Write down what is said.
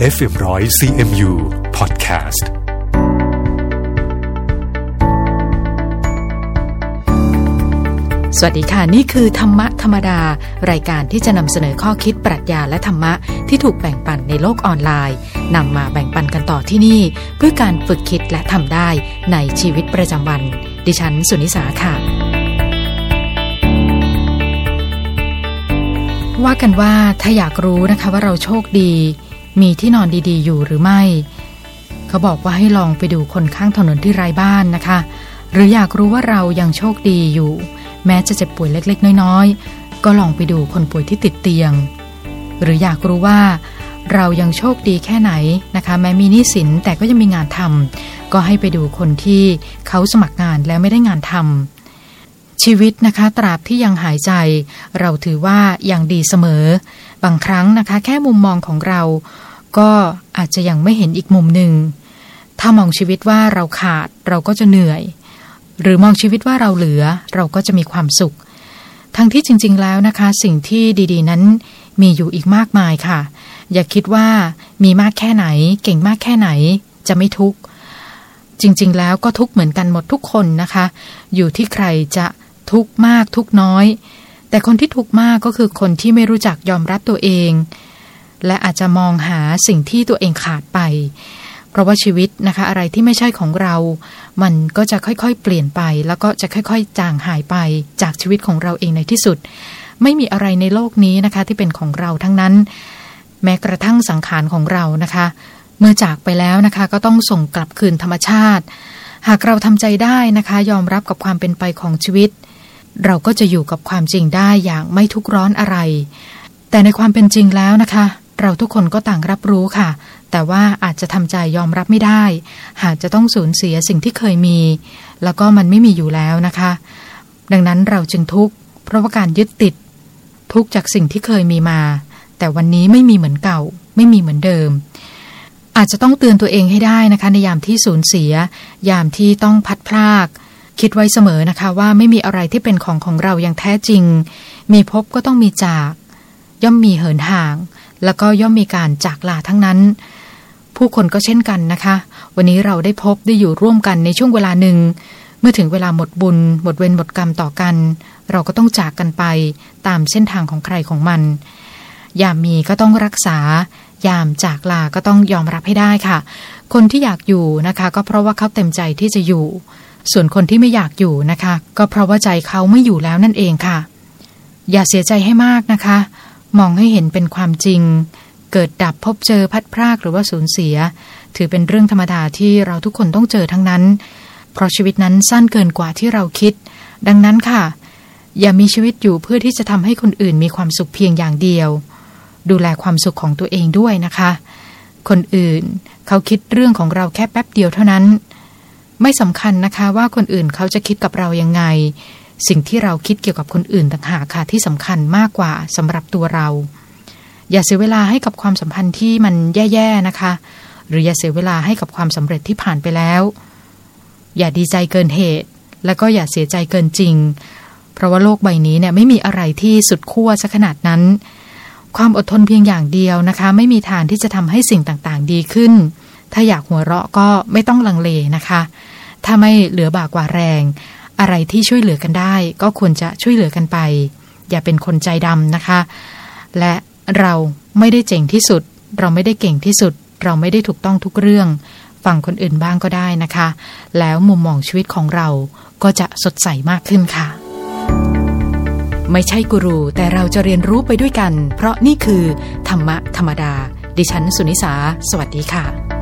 FM ร้อย CMU Podcast สวัสดีค่ะ นี่คือธรรมะธรรมดา รายการที่จะนำเสนอข้อคิดปรัชญาและธรรมะที่ถูกแบ่งปันในโลกออนไลน์นำมาแบ่งปันกันต่อที่นี่ เพื่อการฝึกคิดและทำได้ในชีวิตประจำวัน ดิฉันสุนิสาค่ะว่ากันว่าถ้าอยากรู้นะคะว่าเราโชคดี มีที่นอนดีๆ อยู่หรือไม่ เขาบอกว่าให้ลองไปดูคนข้างถนนที่ไร้บ้านนะคะ หรืออยากรู้ว่าเรายังโชคดีอยู่ แม้จะเจ็บป่วยเล็ก ๆ น้อยๆ ก็ลองไปดูคนป่วยที่ติดเตียง หรืออยากรู้ว่าเรายังโชคดีแค่ไหนนะคะ แม้มีหนี้สินแต่ก็ยังมีงานทำก็ให้ไปดูคนที่เขาสมัครงานแล้วไม่ได้งานทำชีวิตนะคะตราบที่ยังหายใจ เราถือว่ายังดีเสมอ บางครั้งนะคะ แค่มุมมองของเรา ก็อาจจะยังไม่เห็นอีกมุมหนึ่ง ถ้ามองชีวิตว่าเราขาดเราก็จะเหนื่อย หรือมองชีวิตว่าเราเหลือเราก็จะมีความสุข ทั้งที่จริง ๆ แล้วนะคะ สิ่งที่ดีๆ นั้นมีอยู่อีกมากมายค่ะ อย่าคิดว่ามีมากแค่ไหน เก่งมากแค่ไหน จะไม่ทุกข์ จริง ๆ แล้วก็ทุกข์เหมือนกันหมดทุกคนนะคะ อยู่ที่ใครจะทุกข์มากทุกข์น้อย แต่คนที่ทุกข์มากก็คือคนที่ไม่รู้จักยอมรับตัวเอง และอาจจะมองหาสิ่งที่ตัวเองขาดไป เพราะว่าชีวิตนะคะ อะไรที่ไม่ใช่ของเรา มันก็จะค่อยๆ เปลี่ยนไป แล้วก็จะค่อยๆ จางหายไปจากชีวิตของเราเองในที่สุด ไม่มีอะไรในโลกนี้นะคะ ที่เป็นของเราทั้งนั้น แม้กระทั่งสังขารของเรานะคะ เมื่อจากไปแล้วนะคะ ก็ต้องส่งกลับคืนธรรมชาติ หากเราทำใจได้นะคะ ยอมรับกับความเป็นไปของชีวิต เราก็จะอยู่กับความจริงได้อย่างไม่ทุกร้อนอะไร แต่ในความเป็นจริงแล้วนะคะ เราทุกคนก็ต่างรับรู้ค่ะ แต่ว่าอาจจะทำใจยอมรับไม่ได้ หากจะต้องสูญเสียสิ่งที่เคยมี แล้วก็มันไม่มีอยู่แล้วนะคะ ดังนั้นเราจึงทุกข์เพราะว่าการยึดติด ทุกข์จากสิ่งที่เคยมีมา แต่วันนี้ไม่มีเหมือนเก่า ไม่มีเหมือนเดิม อาจจะต้องเตือนตัวเองให้ได้นะคะ ในยามที่สูญเสีย ยามที่ต้องพัดพรากคิดไว้เสมอนะคะว่าไม่มีอะไรที่เป็นของของเราอย่างแท้จริง มีพบก็ต้องมีจาก ย่อมมีเหินห่าง แล้วก็ย่อมมีการจากลาทั้งนั้น ผู้คนก็เช่นกันนะคะ วันนี้เราได้พบได้อยู่ร่วมกันในช่วงเวลาหนึ่ง เมื่อถึงเวลาหมดบุญ หมดเวรหมดกรรมต่อกัน เราก็ต้องจากกันไปตามเส้นทางของใครของมัน ยามมีก็ต้องรักษา ยามจากลาก็ต้องยอมรับให้ได้ค่ะ คนที่อยากอยู่นะคะ ก็เพราะว่าเขาเต็มใจที่จะอยู่ ส่วนคนที่ไม่อยากอยู่นะคะ ก็เพราะว่าใจเขาไม่อยู่แล้วนั่นเองค่ะ อย่าเสียใจให้มากนะคะ มองให้เห็นเป็นความจริง เกิดดับพบเจอพัดพรากหรือว่าสูญเสีย ถือเป็นเรื่องธรรมดาที่เราทุกคนต้องเจอทั้งนั้น เพราะชีวิตนั้นสั้นเกินกว่าที่เราคิด ดังนั้นค่ะ อย่ามีชีวิตอยู่เพื่อที่จะทำให้คนอื่นมีความสุขเพียงอย่างเดียว ดูแลความสุขของตัวเองด้วยนะคะ คนอื่นเขาคิดเรื่องของเราแค่แป๊บเดียวเท่านั้น ไม่สำคัญนะคะว่าคนอื่นเขาจะคิดกับเรายังไง สิ่งที่เราคิดเกี่ยวกับคนอื่นต่างหากค่ะที่สำคัญมากกว่าสำหรับตัวเรา อย่าเสียเวลาให้กับความสัมพันธ์ที่มันแย่ๆนะคะ หรืออย่าเสียเวลาให้กับความสำเร็จที่ผ่านไปแล้ว อย่าดีใจเกินเหตุ แล้วก็อย่าเสียใจเกินจริง เพราะว่าโลกใบนี้เนี่ยไม่มีอะไรที่สุดขั้วซะขนาดนั้น ความอดทนเพียงอย่างเดียวนะคะ ไม่มีทางที่จะทำให้สิ่งต่างๆ ดีขึ้น ถ้าอยากหัวเราะก็ไม่ต้องลังเลนะคะ ถ้าไม่เหลือบากว่าแรง อะไรที่ช่วยเหลือกันได้ ก็ควรจะช่วยเหลือกันไป อย่าเป็นคนใจดำนะคะ และเราไม่ได้เจ๋งที่สุด เราไม่ได้เก่งที่สุด เราไม่ได้ถูกต้องทุกเรื่อง ฟังคนอื่นบ้างก็ได้นะคะ แล้วมุมมองชีวิตของเราก็จะสดใสมากขึ้นค่ะ ไม่ใช่กูรู แต่เราจะเรียนรู้ไปด้วยกัน เพราะนี่คือ ธรรมะธรรมดา ดิฉันสุนิสา สวัสดีค่ะ